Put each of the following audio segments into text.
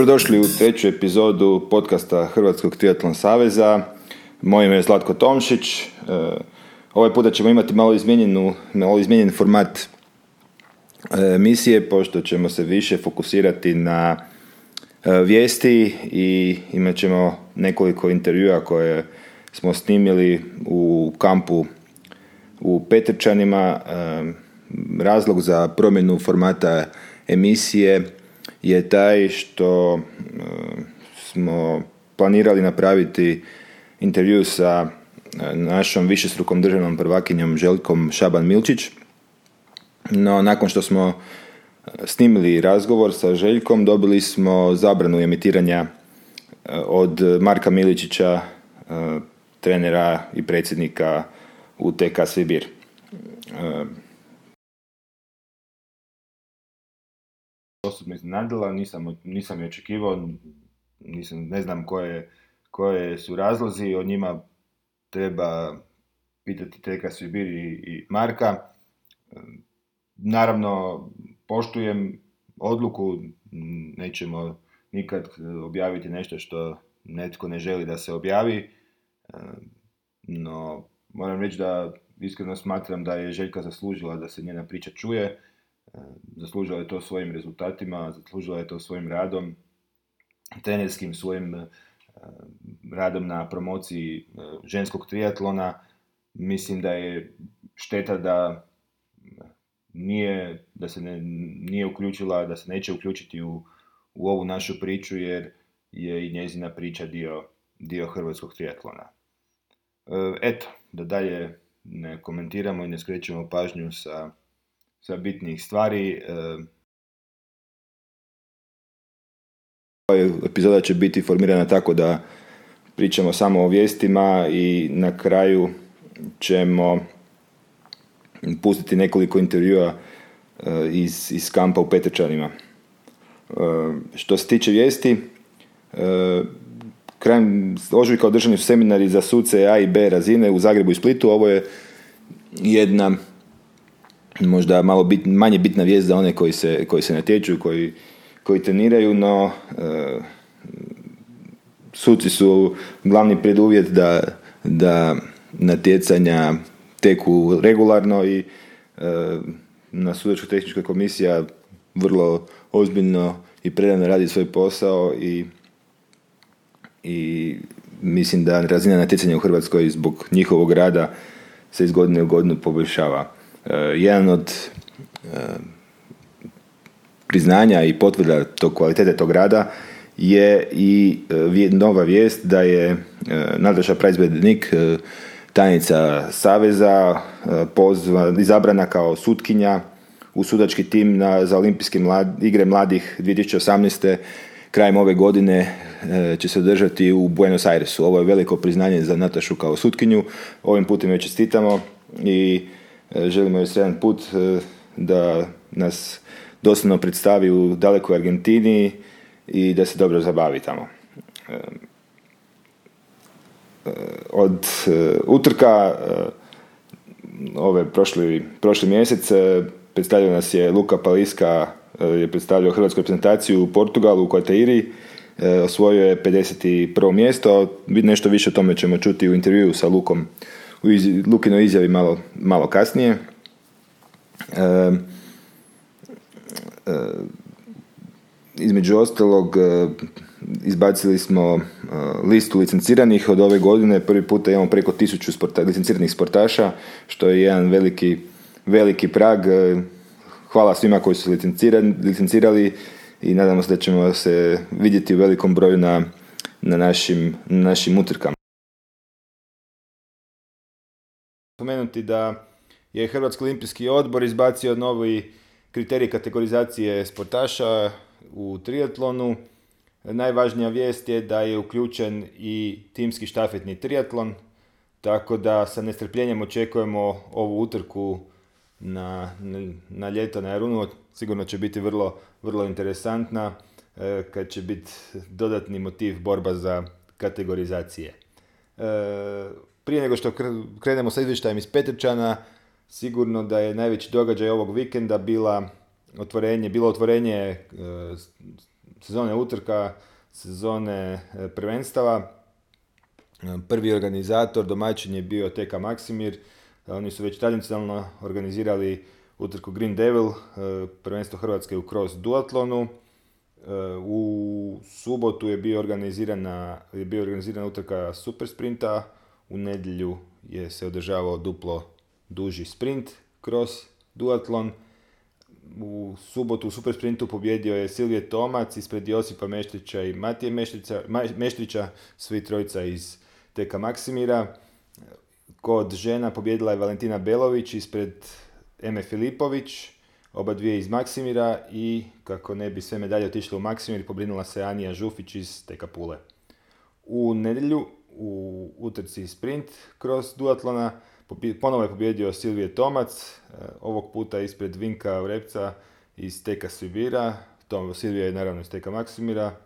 Dobrodošli u treću epizodu podcasta Hrvatskog triatlon saveza. Moje ime je Zlatko Tomšić. E, ovaj puta ćemo imati malo, izmijenjenu, malo izmijenjen format e, emisije, pošto ćemo se više fokusirati na e, vijesti i imat ćemo nekoliko intervjua koje smo snimili u kampu u Petrčanima. Razlog za promjenu formata emisije je taj što e, smo planirali napraviti intervju sa e, našom višestrukom državnom prvakinjom Željkom Šaban Milčić. No, nakon što smo e, snimili razgovor sa Željkom, dobili smo zabranu emitiranja od Marka Miličića, trenera i predsjednika UTK Sibir. Osobno iznenadila, nisam, nisam je očekivao, nisam, ne znam koje, koje su razlozi, o njima treba pitati Teka Svibir i, i Marka. Naravno, poštujem odluku, nećemo nikad objaviti nešto što netko ne želi da se objavi, no moram reći da iskreno smatram da je Željka zaslužila da se njena priča čuje, Zaslužila je to svojim rezultatima, zaslužila je to svojim radom, trenerskim svojim e, radom na promociji e, ženskog triatlona. Mislim da je šteta da nije, da se ne, nije uključila, da se neće uključiti u, u ovu našu priču jer je i njezina priča dio, dio hrvatskog triatlona. Eto, da dalje ne komentiramo i ne skrećemo pažnju sa sa bitnih stvari. E, Ova epizoda će biti formirana tako da pričamo samo o vijestima i na kraju ćemo pustiti nekoliko intervjua e, iz, iz kampa u Petrčanima. E, što se tiče vijesti, krajem ožujka održani su seminari za suce A i B razine u Zagrebu i Splitu. Ovo je jedna možda malo bit, manje bitna vijest za one koji se, koji se natječu, koji, koji treniraju, no e, suci su glavni preduvjet da, da natjecanja teku regularno i e, na sudačko tehnička komisija vrlo ozbiljno i predano radi svoj posao i, i mislim da razina natjecanja u Hrvatskoj zbog njihovog rada se iz godine u godinu poboljšava. E, jedan od e, priznanja i potvrda tog kvalitete tog rada je i e, nova vijest da je Nataša Prajzbednik, tajnica Saveza, pozva, izabrana kao sutkinja u sudački tim na, za olimpijske mlad, igre mladih 2018. krajem ove godine će se održati u Buenos Airesu. Ovo je veliko priznanje za Natašu kao sutkinju. Ovim putem joj čestitamo i želimo još jedan put e, da nas doslovno predstavi u dalekoj Argentini i da se dobro zabavi tamo. E, od utrka ove prošli, prošli mjesec predstavljao nas je Luka Paliska je predstavljao hrvatsku reprezentaciju u Portugalu u Kotairi osvojio je 51. mjesto nešto više o tome ćemo čuti u intervjuu sa Lukom u Lukinoj izjavi malo, malo kasnije. E, e, između ostalog izbacili smo listu licenciranih od ove godine. Prvi puta imamo preko tisuću sporta, licenciranih sportaša, što je jedan veliki, veliki prag. Hvala svima koji su licencirali i nadamo se da ćemo se vidjeti u velikom broju na, na, našim, na našim utrkama. Spomenuti da je Hrvatski olimpijski odbor izbacio novi kriterij kategorizacije sportaša u triatlonu. Najvažnija vijest je da je uključen i timski štafetni triatlon, tako da sa nestrpljenjem očekujemo ovu utrku na, na, ljeto na Jarunu. Sigurno će biti vrlo, vrlo interesantna e, kad će biti dodatni motiv borba za kategorizacije. E, prije nego što krenemo sa izvještajem iz Petrčana, sigurno da je najveći događaj ovog vikenda bila otvorenje, bilo otvorenje e, sezone utrka, sezone prvenstava. Prvi organizator, domaćin je bio Teka Maksimir. Oni su već tradicionalno organizirali utrku Green Devil, prvenstvo Hrvatske u cross duatlonu. U subotu je bio organizirana, je bio organizirana utrka super sprinta, u nedjelju je se održavao duplo duži sprint kroz duatlon. U subotu u super sprintu pobjedio je Silvije Tomac ispred Josipa Meštrića i Matije Meštrića, svi trojica iz Teka Maksimira. Kod žena pobjedila je Valentina Belović ispred Eme Filipović, oba dvije iz Maksimira i kako ne bi sve medalje otišle u Maksimir, pobrinula se Anija Žufić iz Teka Pule. U nedjelju u utrci sprint kroz duatlona. Ponovo je pobjedio Silvije Tomac, e, ovog puta ispred Vinka Vrepca iz Teka Sibira. Tom Silvija je naravno iz Teka Maksimira.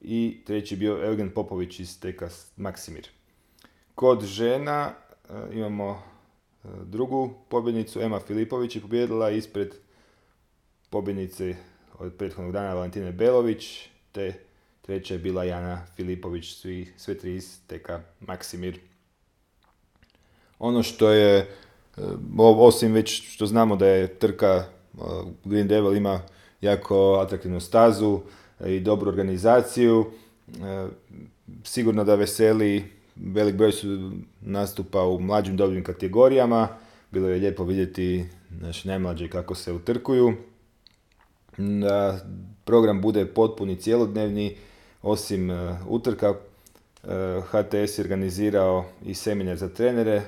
I treći bio Eugen Popović iz Teka Maksimir. Kod žena e, imamo e, drugu pobjednicu, Ema Filipović je pobjedila ispred pobjednice od prethodnog dana Valentine Belović, te Treća je bila Jana Filipović, svi, sve tri iz teka Maksimir. Ono što je, e, osim već što znamo da je trka e, Green Devil ima jako atraktivnu stazu i dobru organizaciju, e, sigurno da veseli, velik broj su nastupa u mlađim dobnim kategorijama, bilo je lijepo vidjeti naše najmlađe kako se utrkuju, da program bude potpuni cjelodnevni, osim e, utrka, HTS je organizirao i seminar za trenere.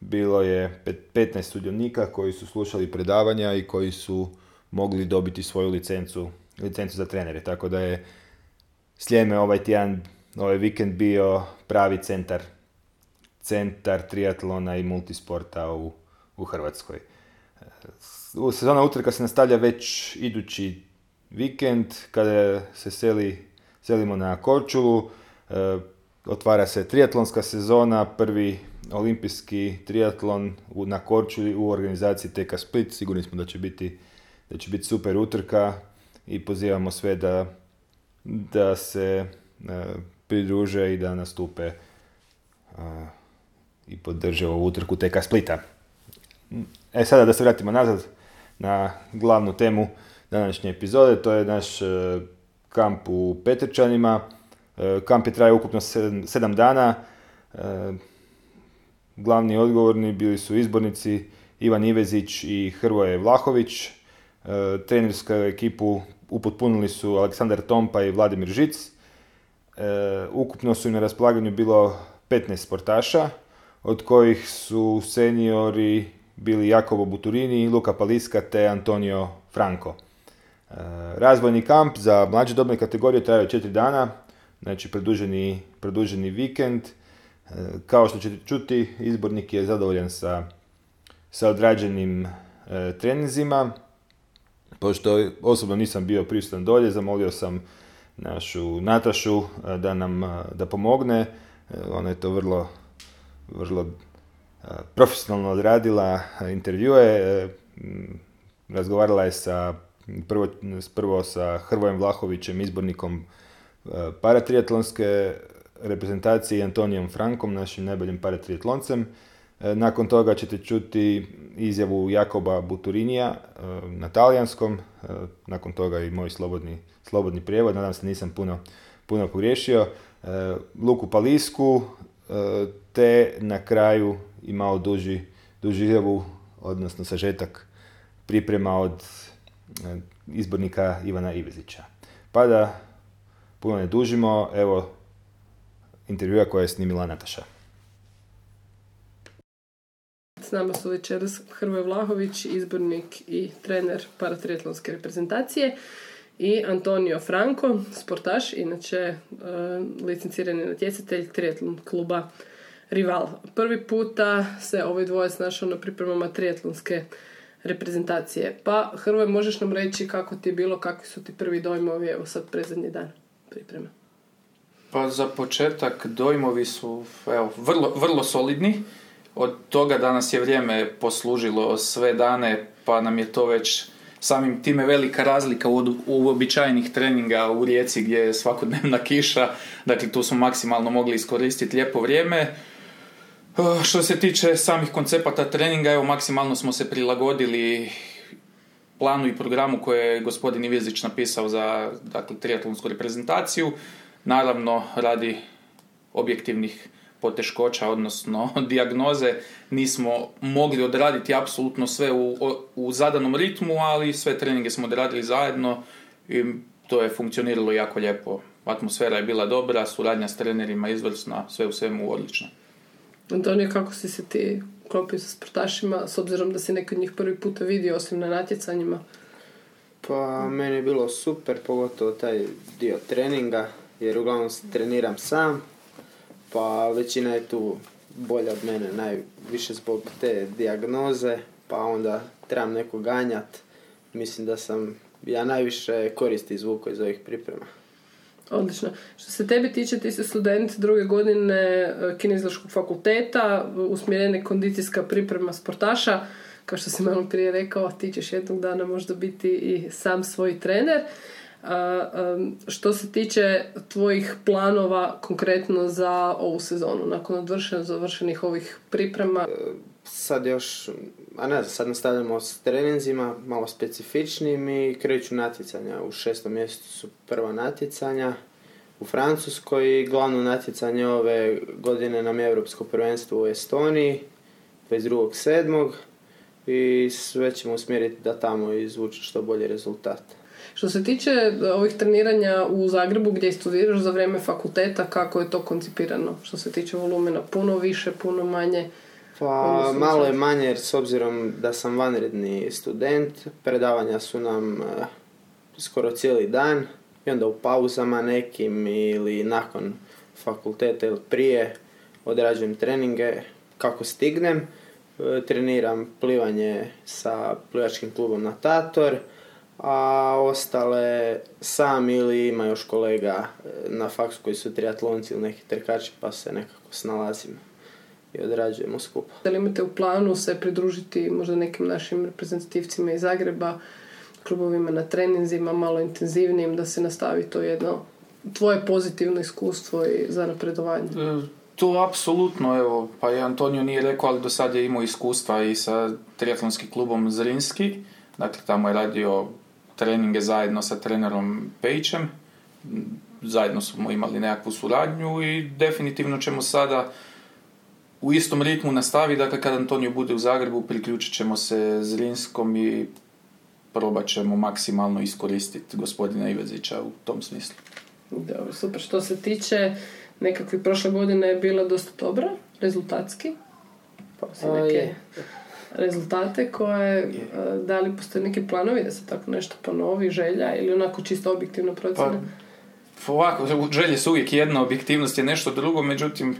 Bilo je 15 sudionika koji su slušali predavanja i koji su mogli dobiti svoju licencu, licencu za trenere. Tako da je Sljeme ovaj tjedan, ovaj vikend bio pravi centar centar triatlona i multisporta u, u Hrvatskoj. E, sezona utrka se nastavlja već idući vikend kada se seli selimo na Korčulu, e, otvara se triatlonska sezona, prvi olimpijski triatlon na Korčuli u organizaciji TK Split. Sigurni smo da će biti, da će biti super utrka i pozivamo sve da, da se e, pridruže i da nastupe e, i podrže ovu utrku TK Splita. E sada da se vratimo nazad na glavnu temu današnje epizode, to je naš kamp u Petrčanima. E, kamp je trajao ukupno sedam dana. E, glavni odgovorni bili su izbornici Ivan Ivezić i Hrvoje Vlahović. E, trenersku ekipu upotpunili su Aleksandar Tompa i Vladimir Žic. Ukupno su im na raspolaganju bilo 15 sportaša, od kojih su seniori bili Jakovo Buturini, Luka Paliska te Antonio Franco. Razvojni kamp za mlađe dobne kategorije trajao četiri dana, znači produženi, produženi vikend. E, kao što ćete čuti, izbornik je zadovoljan sa, sa odrađenim e, treninzima. Pošto osobno nisam bio prisutan dolje, zamolio sam našu Natašu da nam da pomogne. Ona je to vrlo, vrlo profesionalno odradila intervjue. Razgovarala je sa prvo, prvo sa Hrvojem Vlahovićem, izbornikom e, paratriatlonske reprezentacije i Antonijom Frankom, našim najboljim paratriatloncem. E, nakon toga ćete čuti izjavu Jakoba Buturinija e, na talijanskom, nakon toga i moj slobodni, slobodni prijevod, nadam se nisam puno, puno pogriješio, Luku Palisku, te na kraju i malo duži, duži izjavu, odnosno sažetak priprema od izbornika Ivana Ivezića. Pa da puno ne dužimo, evo intervjua koja je snimila Nataša. S nama su večeras Hrvoje Vlahović, izbornik i trener paratriatlonske reprezentacije i Antonio Franco, sportaš, inače uh, licencirani natjecatelj triatlon kluba Rival. Prvi puta se ovaj dvoje snašao na pripremama triatlonske reprezentacije. Pa Hrvoje, možeš nam reći kako ti je bilo, kakvi su ti prvi dojmovi, evo sad prezadnji dan pripreme? Pa za početak dojmovi su evo, vrlo, vrlo solidni. Od toga danas je vrijeme poslužilo sve dane, pa nam je to već samim time velika razlika od uobičajenih treninga u Rijeci gdje je svakodnevna kiša, dakle tu smo maksimalno mogli iskoristiti lijepo vrijeme. Uh, što se tiče samih koncepata treninga, evo maksimalno smo se prilagodili planu i programu koje je gospodin Ivezić napisao za dakle, triatlonsku reprezentaciju. Naravno, radi objektivnih poteškoća, odnosno dijagnoze, nismo mogli odraditi apsolutno sve u, u zadanom ritmu, ali sve treninge smo odradili zajedno i to je funkcioniralo jako lijepo. Atmosfera je bila dobra, suradnja s trenerima izvrsna, sve u svemu odlično. Antonio, kako si se ti klopio sa sportašima, s obzirom da si neki od njih prvi puta vidio, osim na natjecanjima? Pa, meni je bilo super, pogotovo taj dio treninga, jer uglavnom treniram sam, pa većina je tu bolja od mene, najviše zbog te dijagnoze, pa onda trebam neko ganjat. Mislim da sam ja najviše koristi izvukao iz ovih priprema. Odlično. Što se tebe tiče, ti si student druge godine e, kinezijskog fakulteta, usmjerene kondicijska priprema sportaša. Kao što sam malo prije rekao, ti ćeš jednog dana možda biti i sam svoj trener. što se tiče tvojih planova konkretno za ovu sezonu, nakon odvršenih, završenih ovih priprema? E, sad još, a ne sad nastavljamo s treninzima, malo specifičnim i kreću natjecanja. U šestom mjesecu su prva natjecanja u Francuskoj i glavno natjecanje ove godine nam je Europsko prvenstvo u Estoniji 22.7. i sve ćemo usmjeriti da tamo izvuče što bolji rezultat. Što se tiče ovih treniranja u Zagrebu gdje studiraš za vrijeme fakulteta, kako je to koncipirano? Što se tiče volumena, puno više, puno manje? Pa malo je manje jer s obzirom da sam vanredni student, predavanja su nam eh, skoro cijeli dan i onda u pauzama nekim ili nakon fakulteta ili prije odrađujem treninge kako stignem. Eh, treniram plivanje sa plivačkim klubom Natator, a ostale sam ili ima još kolega eh, na faksu koji su triatlonci ili neki trkači pa se nekako snalazim i odrađujemo skupo. Da li imate u planu se pridružiti možda nekim našim reprezentativcima iz Zagreba, klubovima na treninzima, malo intenzivnijim, da se nastavi to jedno tvoje pozitivno iskustvo i za napredovanje? E, to apsolutno, evo, pa je Antonio nije rekao, ali do sad je imao iskustva i sa triatlonskim klubom Zrinski, dakle tamo je radio treninge zajedno sa trenerom Pejčem, zajedno smo imali nekakvu suradnju i definitivno ćemo sada u istom ritmu nastavi, dakle kad Antonio bude u Zagrebu priključit ćemo se Zrinskom i probat ćemo maksimalno iskoristiti gospodina Ivezića u tom smislu. Dobro, super. Što se tiče nekakve prošle godine je bila dosta dobra, rezultatski. Pa neke rezultate koje, da li postoje neki planovi da se tako nešto ponovi, želja ili onako čisto objektivno procjena? Pa, ovako, želje su uvijek jedna, objektivnost je nešto drugo, međutim,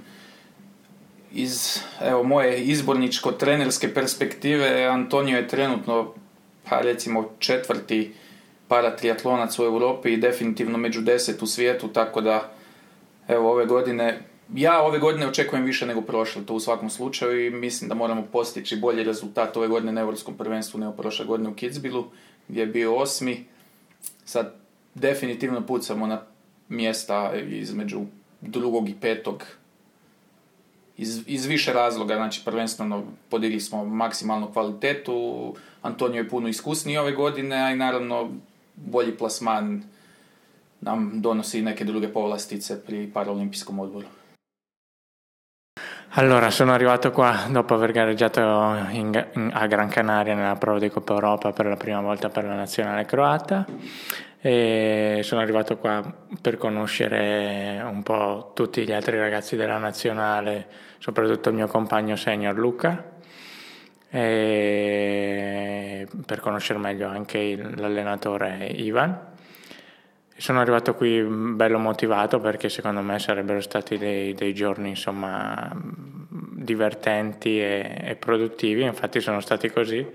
iz evo, moje izborničko-trenerske perspektive Antonio je trenutno pa recimo četvrti paratriatlonac u Europi i definitivno među deset u svijetu, tako da evo ove godine ja ove godine očekujem više nego prošle, to u svakom slučaju i mislim da moramo postići bolji rezultat ove godine na Europskom prvenstvu nego prošle godine u Kitzbilu gdje je bio osmi. Sad definitivno pucamo na mjesta između drugog i petog iz, iz više razloga, znači prvenstveno podigli smo maksimalnu kvalitetu, Antonio je puno iskusniji ove godine, a i naravno bolji plasman nam donosi neke druge povlastice pri Paralimpijskom odboru. Allora, sono arrivato qua dopo aver gareggiato in, in, a Gran Canaria nella prova di Coppa Europa per la prima volta per la nazionale croata e sono arrivato qua per conoscere un po' tutti gli altri ragazzi della nazionale, soprattutto il mio compagno senior Luca per conoscere meglio anche l'allenatore Ivan. Sono arrivato qui bello motivato perché secondo me sarebbero stati dei, dei giorni insomma divertenti e, e produttivi, infatti sono stati così.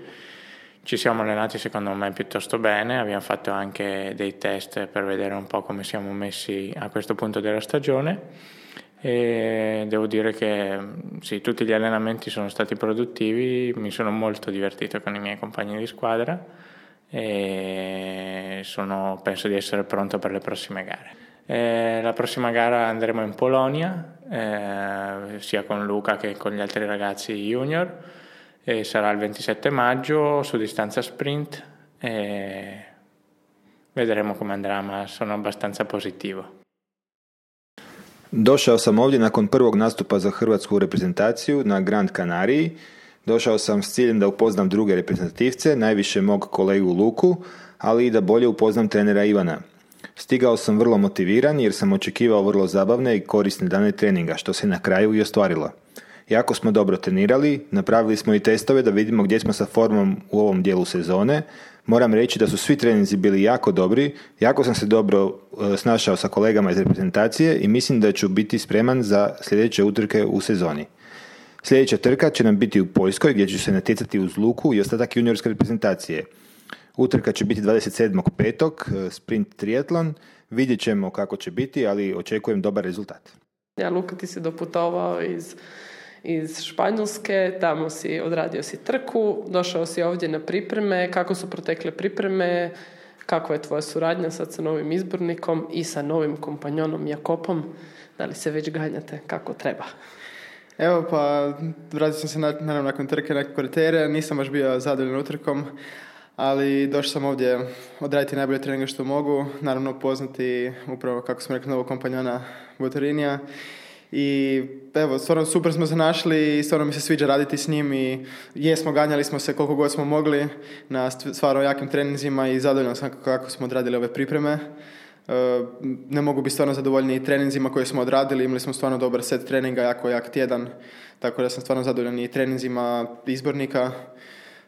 Ci siamo allenati secondo me piuttosto bene, abbiamo fatto anche dei test per vedere un po' come siamo messi a questo punto della stagione e devo dire che sì, tutti gli allenamenti sono stati produttivi, mi sono molto divertito con i miei compagni di squadra e sono, penso di essere pronto per le prossime gare. Eh, la prossima gara andremo in Polonia, eh, sia con Luca che con gli altri ragazzi junior, e sarà il 27 maggio su distanza sprint e vedremo come andrà, ma sono abbastanza positivo. Došao sam ovdje nakon prvog nastupa za hrvatsku reprezentaciju na Grand Kanariji. Došao sam s ciljem da upoznam druge reprezentativce, najviše mog kolegu Luku, ali i da bolje upoznam trenera Ivana. Stigao sam vrlo motiviran jer sam očekivao vrlo zabavne i korisne dane treninga, što se na kraju i ostvarilo. Jako smo dobro trenirali, napravili smo i testove da vidimo gdje smo sa formom u ovom dijelu sezone. Moram reći da su svi treninzi bili jako dobri, jako sam se dobro e, snašao sa kolegama iz reprezentacije i mislim da ću biti spreman za sljedeće utrke u sezoni. Sljedeća trka će nam biti u Poljskoj gdje ću se natjecati uz Luku i ostatak juniorske reprezentacije. Utrka će biti 27.5. E, sprint triatlon. Vidjet ćemo kako će biti, ali očekujem dobar rezultat. Ja, Luka, ti si doputovao iz, iz Španjolske, tamo si odradio si trku, došao si ovdje na pripreme. Kako su protekle pripreme? Kakva je tvoja suradnja sad sa novim izbornikom i sa novim kompanjonom Jakopom? Da li se već ganjate kako treba? Evo pa, vratio sam se naravno nakon trke na kriterija, nisam baš bio zadovoljan utrkom, ali došao sam ovdje odraditi najbolje treninge što mogu, naravno upoznati upravo kako smo rekli novog kompanjona Votorinija i evo, stvarno super smo se našli i stvarno mi se sviđa raditi s njim i jesmo, ganjali smo se koliko god smo mogli na stvarno jakim treninzima i zadovoljan sam kako smo odradili ove pripreme. E, ne mogu biti stvarno zadovoljni treninzima koje smo odradili, imali smo stvarno dobar set treninga, jako jak tjedan, tako da sam stvarno zadovoljan i treninzima izbornika,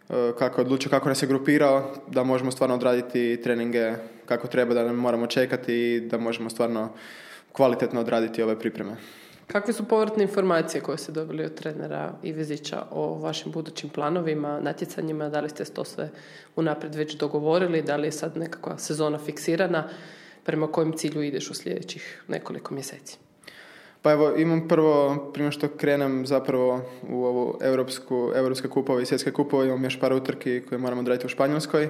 e, kako je odlučio, kako nas je grupirao, da možemo stvarno odraditi treninge kako treba, da ne moramo čekati i da možemo stvarno kvalitetno odraditi ove pripreme. Kakve su povratne informacije koje ste dobili od trenera Ivezića o vašim budućim planovima, natjecanjima? Da li ste to sve unaprijed već dogovorili? Da li je sad nekakva sezona fiksirana? prema kojem cilju ideš u sljedećih nekoliko mjeseci? Pa evo, imam prvo, prije što krenem zapravo u ovu europsku, europske kupove i svjetske kupove, imam još par utrki koje moramo odraditi u Španjolskoj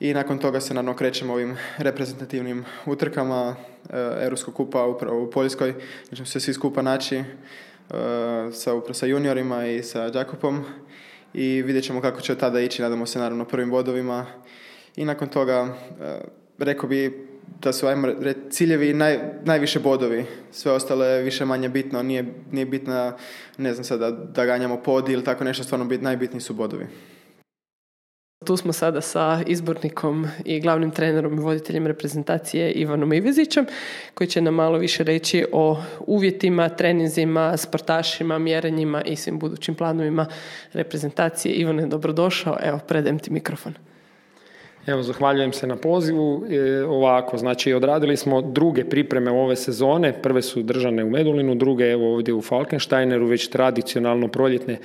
i nakon toga se naravno krećemo ovim reprezentativnim utrkama e, Europskog kupa upravo u Poljskoj, gdje ćemo se svi skupa naći e, sa, upravo sa juniorima i sa Jakupom i vidjet ćemo kako će od tada ići, nadamo se naravno prvim bodovima i nakon toga e, rekao bi da su ajmo ciljevi naj, najviše bodovi. Sve ostalo je više manje bitno. Nije, nije bitno, ne znam sada, da ganjamo pod ili tako nešto, stvarno bit, najbitniji su bodovi. Tu smo sada sa izbornikom i glavnim trenerom i voditeljem reprezentacije Ivanom Ivezićem, koji će nam malo više reći o uvjetima, treninzima, sportašima, mjerenjima i svim budućim planovima reprezentacije. Ivane, dobrodošao. Evo, predajem ti mikrofon. Evo, zahvaljujem se na pozivu. E, ovako, znači, odradili smo druge pripreme ove sezone. Prve su držane u Medulinu, druge evo ovdje u Falkensteineru, već tradicionalno proljetne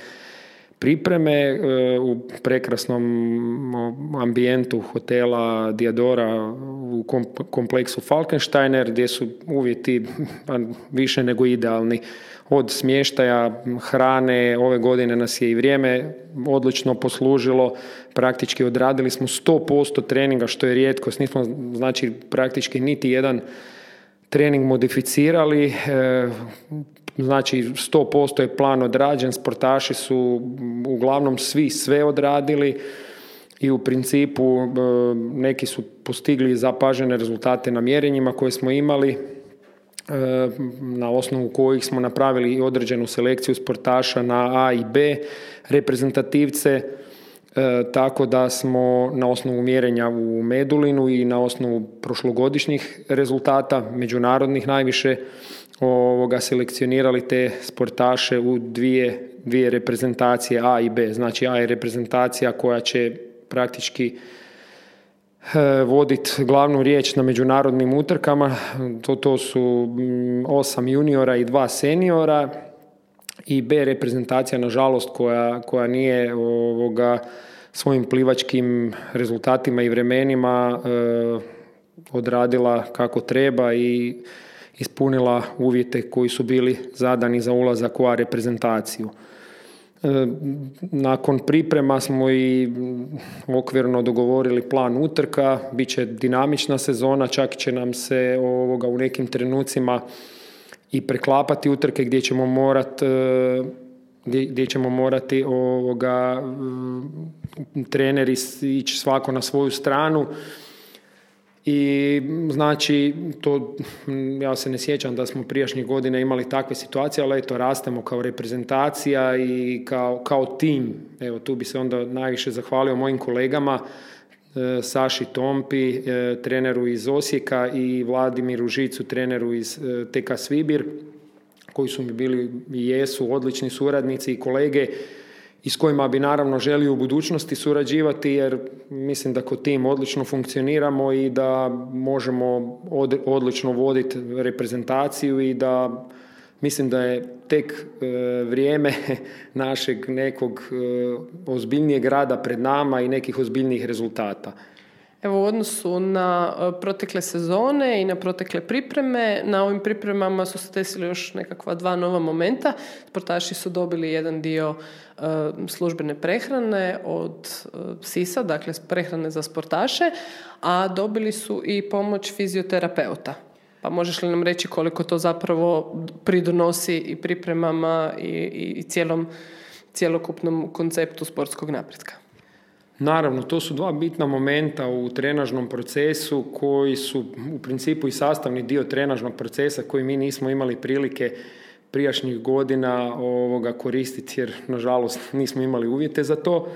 pripreme e, u prekrasnom ambijentu hotela Diadora u kompleksu Falkensteiner gdje su uvjeti pa, više nego idealni. Od smještaja, hrane, ove godine nas je i vrijeme odlično poslužilo, praktički odradili smo 100% treninga što je rijetko, nismo znači praktički niti jedan trening modificirali, e, znači 100% je plan odrađen, sportaši su uglavnom svi sve odradili i u principu e, neki su postigli zapažene rezultate na mjerenjima koje smo imali, E, na osnovu kojih smo napravili određenu selekciju sportaša na A i B reprezentativce, tako da smo na osnovu mjerenja u Medulinu i na osnovu prošlogodišnjih rezultata, međunarodnih najviše, ovoga, selekcionirali te sportaše u dvije, dvije reprezentacije A i B. Znači A je reprezentacija koja će praktički E, voditi glavnu riječ na međunarodnim utrkama. To, to su mm, osam juniora i dva seniora i B reprezentacija nažalost koja, koja nije ovoga svojim plivačkim rezultatima i vremenima e, odradila kako treba i ispunila uvjete koji su bili zadani za ulazak u A reprezentaciju. nakon priprema smo i okvirno dogovorili plan utrka, bit će dinamična sezona, čak će nam se ovoga u nekim trenucima i preklapati utrke gdje ćemo morati gdje ćemo morati ovoga, treneri ići svako na svoju stranu i znači to ja se ne sjećam da smo prijašnjih godina imali takve situacije, ali eto rastemo kao reprezentacija i kao, kao tim. Evo tu bi se onda najviše zahvalio mojim kolegama e, Saši Tompi, e, treneru iz Osijeka i Vladimiru Žicu, treneru iz e, TK Svibir koji su mi bili i jesu odlični suradnici i kolege i s kojima bi naravno želio u budućnosti surađivati jer mislim da kod tim odlično funkcioniramo i da možemo odlično voditi reprezentaciju i da mislim da je tek e, vrijeme našeg nekog e, ozbiljnijeg rada pred nama i nekih ozbiljnijih rezultata. Evo u odnosu na e, protekle sezone i na protekle pripreme, na ovim pripremama su se desili još nekakva dva nova momenta. Sportaši su dobili jedan dio e, službene prehrane od e, SISA, dakle prehrane za sportaše, a dobili su i pomoć fizioterapeuta. Pa možeš li nam reći koliko to zapravo pridonosi i pripremama i, i cijelom cjelokupnom konceptu sportskog napretka? Naravno, to su dva bitna momenta u trenažnom procesu koji su u principu i sastavni dio trenažnog procesa koji mi nismo imali prilike prijašnjih godina ovoga koristiti jer nažalost nismo imali uvjete za to.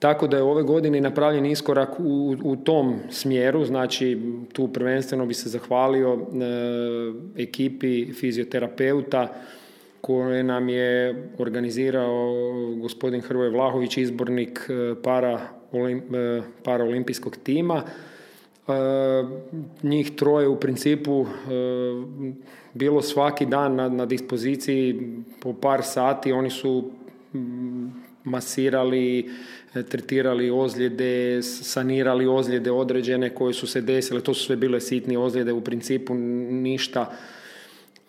Tako da je ove godine napravljen iskorak u, u tom smjeru, znači tu prvenstveno bi se zahvalio e, ekipi fizioterapeuta koje nam je organizirao gospodin Hrvoje Vlahović, izbornik e, para, e, paraolimpijskog tima. E, njih troje u principu bilo svaki dan na, na dispoziciji po par sati. Oni su masirali, tretirali ozljede, sanirali ozljede određene koje su se desile. To su sve bile sitnije ozljede, u principu ništa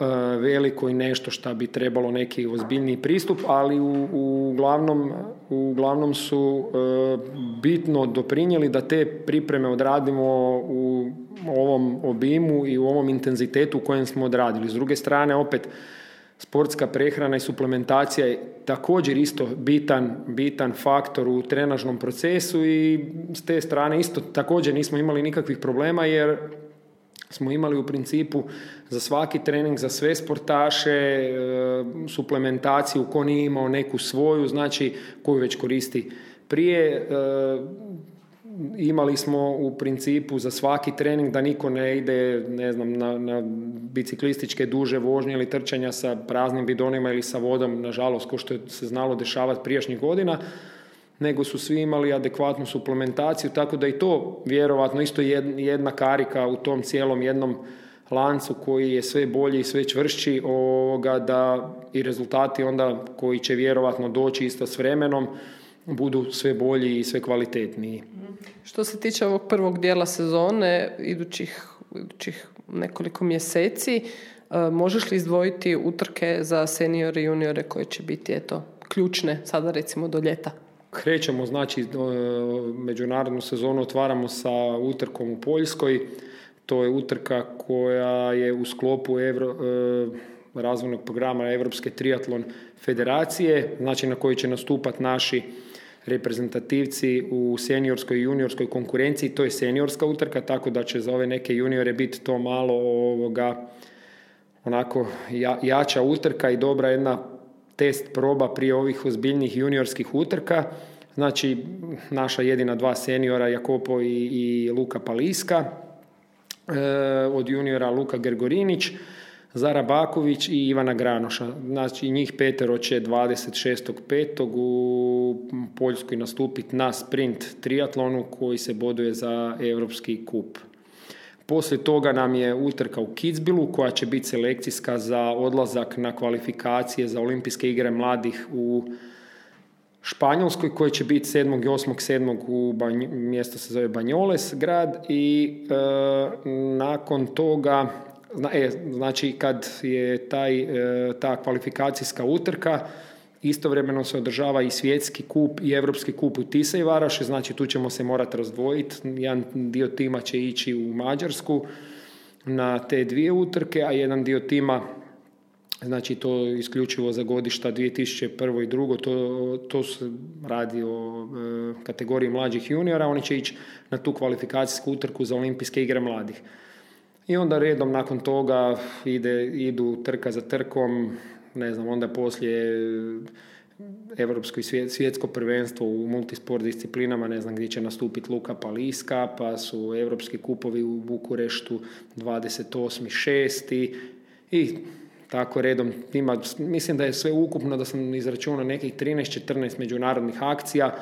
E, veliko i nešto što bi trebalo neki ozbiljniji pristup, ali u, uglavnom, uglavnom su e, bitno doprinijeli da te pripreme odradimo u ovom obimu i u ovom intenzitetu u kojem smo odradili. S druge strane, opet, sportska prehrana i suplementacija je također isto bitan, bitan faktor u trenažnom procesu i s te strane isto također nismo imali nikakvih problema jer smo imali u principu za svaki trening, za sve sportaše, e, suplementaciju, ko nije imao neku svoju, znači koju već koristi prije. Imali smo u principu za svaki trening da niko ne ide ne znam, na, na biciklističke duže vožnje ili trčanja sa praznim bidonima ili sa vodom, nažalost, ko što se znalo dešavati prijašnjih godina nego su svi imali adekvatnu suplementaciju, tako da i to vjerovatno isto jedna karika u tom cijelom jednom lancu koji je sve bolji i sve čvršći ovoga, da i rezultati onda koji će vjerovatno doći isto s vremenom budu sve bolji i sve kvalitetniji. Što se tiče ovog prvog dijela sezone, idućih, idućih nekoliko mjeseci, e, možeš li izdvojiti utrke za seniore i juniore koje će biti eto, ključne sada recimo do ljeta? Krećemo, znači, međunarodnu sezonu otvaramo sa utrkom u Poljskoj. To je utrka koja je u sklopu Evro, e, razvojnog programa Europske triatlon federacije, znači na kojoj će nastupati naši reprezentativci u seniorskoj i juniorskoj konkurenciji. To je seniorska utrka, tako da će za ove neke juniore biti to malo ovoga onako jača utrka i dobra jedna test proba prije ovih ozbiljnih juniorskih utrka. Znači, naša jedina dva seniora, Jakopo i, i Luka Paliska. E, od juniora Luka Gergorinić, Zara Baković i Ivana Granoša. Znači, njih petero će 26.5. u Poljskoj nastupiti na sprint triatlonu koji se boduje za Europski kup. Poslije toga nam je utrka u Kitzbilu koja će biti selekcijska za odlazak na kvalifikacije za olimpijske igre mladih u Španjolskoj koje će biti 7. i 8. 7. u mjesto se zove Banjoles grad i e, nakon toga e, znači kad je taj, e, ta kvalifikacijska utrka Istovremeno se održava i svjetski kup i europski kup u Tisa i znači tu ćemo se morati razdvojiti. Jedan dio tima će ići u Mađarsku na te dvije utrke, a jedan dio tima znači to isključivo za godišta 2001. i drugo, to, to se radi o e, kategoriji mlađih juniora, oni će ići na tu kvalifikacijsku utrku za olimpijske igre mladih. I onda redom nakon toga ide, idu trka za trkom, ne znam, onda poslije Europsko i svjetsko prvenstvo u multisport disciplinama, ne znam gdje će nastupiti Luka Paliska, pa su europski kupovi u Bukureštu 28.6. i tako redom ima, mislim da je sve ukupno da sam izračunao nekih 13-14 međunarodnih akcija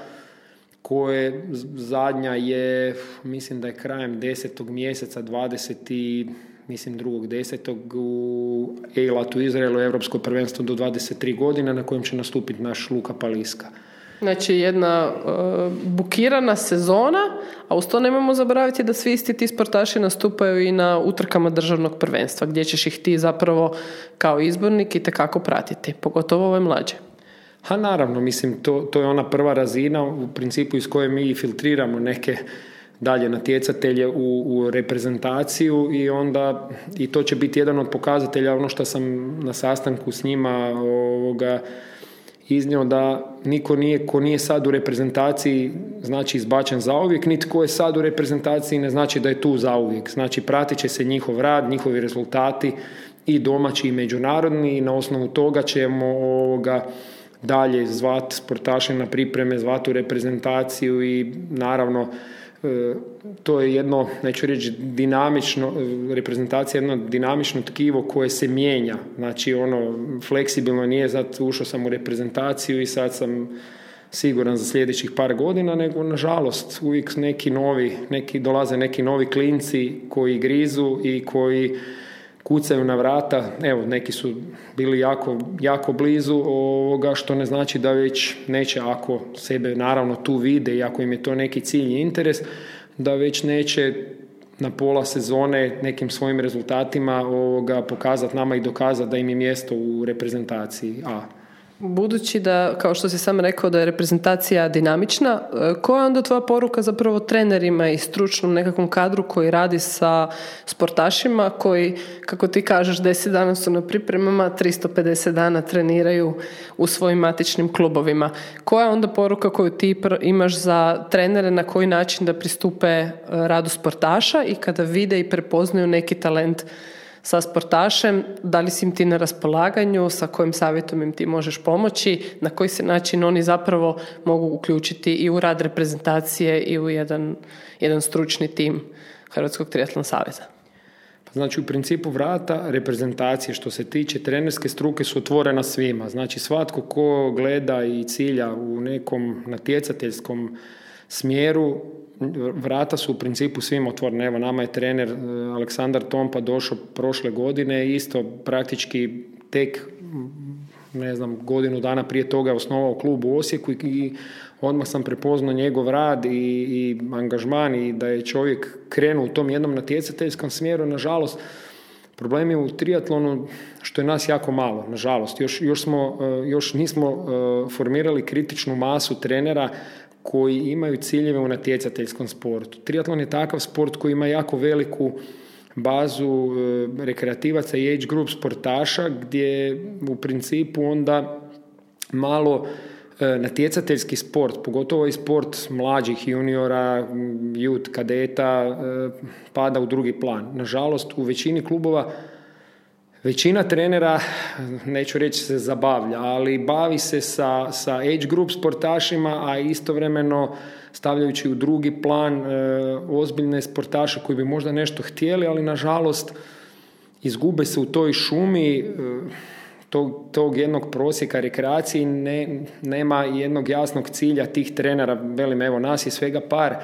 koje zadnja je, mislim da je krajem desetog mjeseca 20 mislim drugog desetog u Eilatu Izraelu Europsko prvenstvo do 23 godine na kojem će nastupiti naš Luka Paliska. Znači jedna e, bukirana sezona, a uz to nemojmo zaboraviti da svi isti ti sportaši nastupaju i na utrkama državnog prvenstva, gdje ćeš ih ti zapravo kao izbornik i tekako pratiti, pogotovo ove mlađe. Ha naravno, mislim, to, to je ona prva razina u principu iz koje mi filtriramo neke dalje natjecatelje u, u reprezentaciju i onda i to će biti jedan od pokazatelja ono što sam na sastanku s njima ovoga, iznio da niko nije, ko nije sad u reprezentaciji znači izbačen zauvijek, niti ko je sad u reprezentaciji ne znači da je tu zauvijek. Znači pratit će se njihov rad, njihovi rezultati i domaći i međunarodni i na osnovu toga ćemo ovoga, dalje zvati sportaše na pripreme, zvati u reprezentaciju i naravno E, to je jedno, neću reći dinamično, e, reprezentacija jedno dinamično tkivo koje se mijenja. Znači ono, fleksibilno nije, zato ušao sam u reprezentaciju i sad sam siguran za sljedećih par godina, nego nažalost uvijek neki novi, neki, dolaze neki novi klinci koji grizu i koji kucaju na vrata, evo neki su bili jako, jako blizu ovoga što ne znači da već neće ako sebe naravno tu vide i ako im je to neki cilj i interes, da već neće na pola sezone nekim svojim rezultatima ovoga pokazati nama i dokazati da im je mjesto u reprezentaciji A. Budući da, kao što si sam rekao, da je reprezentacija dinamična, e, koja je onda tvoja poruka zapravo trenerima i stručnom nekakvom kadru koji radi sa sportašima koji, kako ti kažeš, 10 dana su na pripremama, 350 dana treniraju u svojim matičnim klubovima. Koja je onda poruka koju ti imaš za trenere na koji način da pristupe e, radu sportaša i kada vide i prepoznaju neki talent sa sportašem, da li si im ti na raspolaganju, sa kojim savjetom im ti možeš pomoći, na koji se način oni zapravo mogu uključiti i u rad reprezentacije i u jedan, jedan stručni tim Hrvatskog triatlon saveza. Pa znači u principu vrata reprezentacije što se tiče trenerske struke su otvorena svima. Znači svatko ko gleda i cilja u nekom natjecateljskom smjeru vrata su u principu svim otvorene. Evo, nama je trener e, Aleksandar Tompa došao prošle godine, isto praktički tek ne znam, godinu dana prije toga je osnovao klub u Osijeku i odmah sam prepoznao njegov rad i, i angažman i da je čovjek krenuo u tom jednom natjecateljskom smjeru. Nažalost, problem je u triatlonu što je nas jako malo, nažalost. Još, još, smo, e, još nismo e, formirali kritičnu masu trenera koji imaju ciljeve u natjecateljskom sportu. Triatlon je takav sport koji ima jako veliku bazu e, rekreativaca i age group sportaša gdje u principu onda malo e, natjecateljski sport, pogotovo i sport mlađih juniora, jut, kadeta, e, pada u drugi plan. Nažalost, u većini klubova Većina trenera, neću reći se zabavlja, ali bavi se sa, sa age group sportašima, a istovremeno stavljajući u drugi plan e, ozbiljne sportaše koji bi možda nešto htjeli, ali nažalost izgube se u toj šumi e, tog, tog jednog prosjeka rekreacije ne, nema jednog jasnog cilja tih trenera, velim evo nas je svega par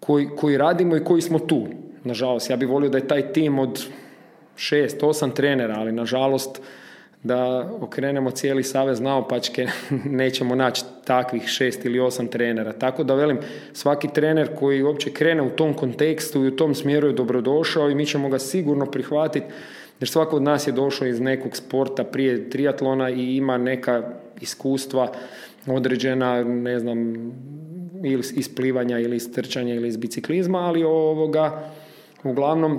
koji, koji radimo i koji smo tu. Nažalost, ja bih volio da je taj tim od šest, osam trenera, ali nažalost da okrenemo cijeli savez naopačke nećemo naći takvih šest ili osam trenera. Tako da velim, svaki trener koji uopće krene u tom kontekstu i u tom smjeru je dobrodošao i mi ćemo ga sigurno prihvatiti jer svako od nas je došao iz nekog sporta prije triatlona i ima neka iskustva određena, ne znam, ili iz plivanja ili iz trčanja ili iz biciklizma, ali ovoga, uglavnom,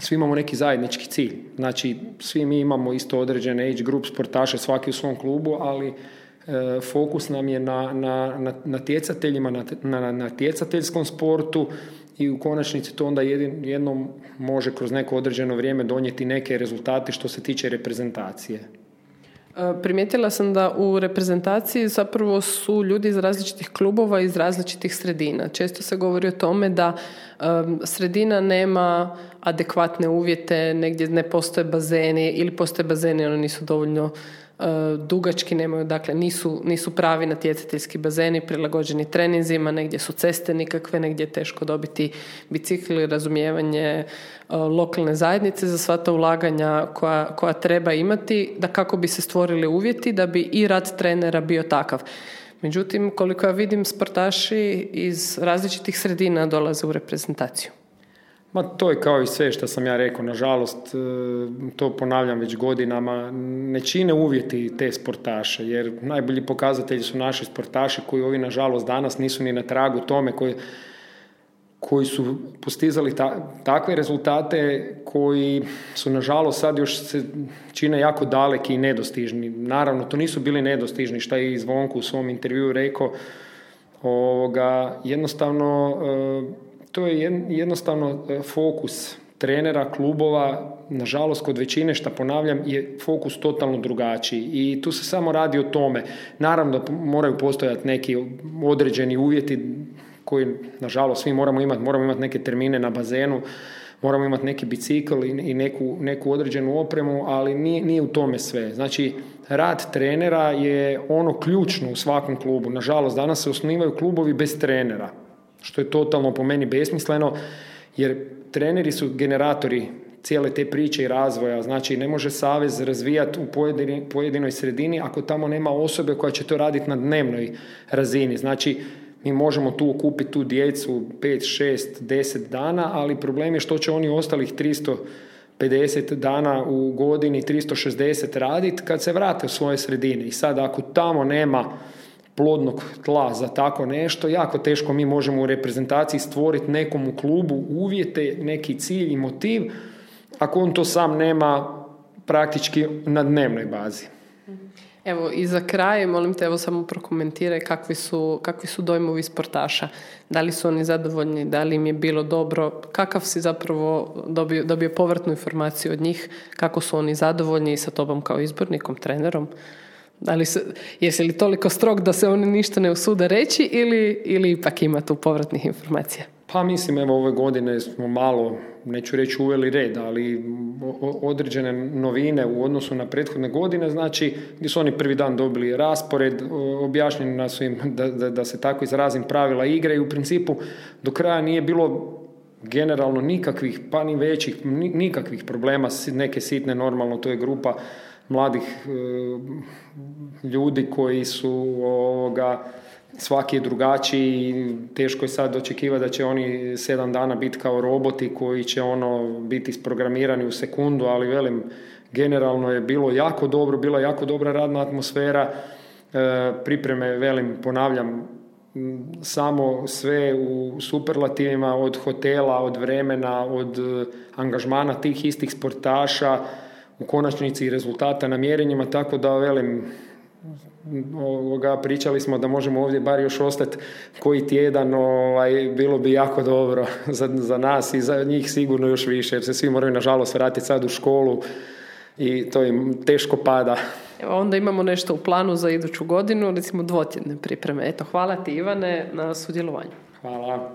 svi imamo neki zajednički cilj. Znači, svi mi imamo isto određene age group sportaše, svaki u svom klubu, ali e, fokus nam je na, na, na natjecateljima, na, na natjecateljskom sportu i u konačnici to onda jednom može kroz neko određeno vrijeme donijeti neke rezultate što se tiče reprezentacije. E, primijetila sam da u reprezentaciji zapravo su ljudi iz različitih klubova, iz različitih sredina. Često se govori o tome da sredina nema adekvatne uvjete, negdje ne postoje bazeni ili postoje bazeni, oni nisu dovoljno dugački, nemaju, dakle nisu, nisu pravi natjecateljski bazeni prilagođeni treninzima, negdje su ceste nikakve, negdje je teško dobiti bicikli, razumijevanje e, lokalne zajednice za sva ta ulaganja koja, koja treba imati da kako bi se stvorili uvjeti da bi i rad trenera bio takav. Međutim, koliko ja vidim, sportaši iz različitih sredina dolaze u reprezentaciju. Ma to je kao i sve što sam ja rekao, nažalost, e, to ponavljam već godinama, ne čine uvjeti te sportaše, jer najbolji pokazatelji su naši sportaši koji ovi nažalost danas nisu ni na tragu tome koji, koji su postizali takve rezultate koji su nažalost sad još se čine jako daleki i nedostižni. Naravno, to nisu bili nedostižni, što je i Zvonku u svom intervju rekao, ovoga, jednostavno e, to je jednostavno e, fokus trenera, klubova, nažalost kod većine što ponavljam je fokus totalno drugačiji i tu se samo radi o tome. Naravno da moraju postojati neki određeni uvjeti koji nažalost svi moramo imati, moramo imati neke termine na bazenu, moramo imati neki bicikl i neku, neku određenu opremu, ali nije, nije u tome sve. Znači, rad trenera je ono ključno u svakom klubu. Nažalost, danas se osnivaju klubovi bez trenera što je totalno po meni besmisleno, jer treneri su generatori cijele te priče i razvoja. Znači, ne može savez razvijati u pojedinoj sredini ako tamo nema osobe koja će to raditi na dnevnoj razini. Znači, mi možemo tu okupiti tu djecu 5, 6, 10 dana, ali problem je što će oni ostalih 350 dana u godini, 360 raditi kad se vrate u svoje sredine. I sad ako tamo nema plodnog tla za tako nešto, jako teško mi možemo u reprezentaciji stvoriti nekom u klubu uvjete, neki cilj i motiv, ako on to sam nema praktički na dnevnoj bazi. Evo i za kraj, molim te, evo samo prokomentiraj kakvi su, kakvi su dojmovi sportaša. Da li su oni zadovoljni, da li im je bilo dobro, kakav si zapravo dobio, dobio povratnu informaciju od njih, kako su oni zadovoljni sa tobom kao izbornikom, trenerom? Ali se, jesi li toliko strog da se oni ništa ne usude reći ili, ili ipak ima tu povratnih informacija? Pa mislim, evo ove godine smo malo, neću reći uveli red, ali određene novine u odnosu na prethodne godine, znači gdje su oni prvi dan dobili raspored, objašnjeno su im da, da, da se tako izrazim pravila igre i u principu do kraja nije bilo generalno nikakvih, pa ni većih, nikakvih problema, neke sitne normalno, to je grupa mladih e, ljudi koji su ovoga, svaki drugačiji teško je sad očekivati da će oni sedam dana biti kao roboti koji će ono biti isprogramirani u sekundu, ali velim, generalno je bilo jako dobro, bila jako dobra radna atmosfera, e, pripreme, velim, ponavljam, samo sve u superlativima od hotela, od vremena, od e, angažmana tih istih sportaša, u konačnici i rezultata na mjerenjima, tako da velim, ovoga, pričali smo da možemo ovdje bar još ostati koji tjedan, ovaj, bilo bi jako dobro za, za nas i za njih sigurno još više, jer se svi moraju nažalost vratiti sad u školu i to im teško pada. Evo, onda imamo nešto u planu za iduću godinu, recimo dvotjedne pripreme. Eto, hvala ti Ivane na sudjelovanju. Hvala.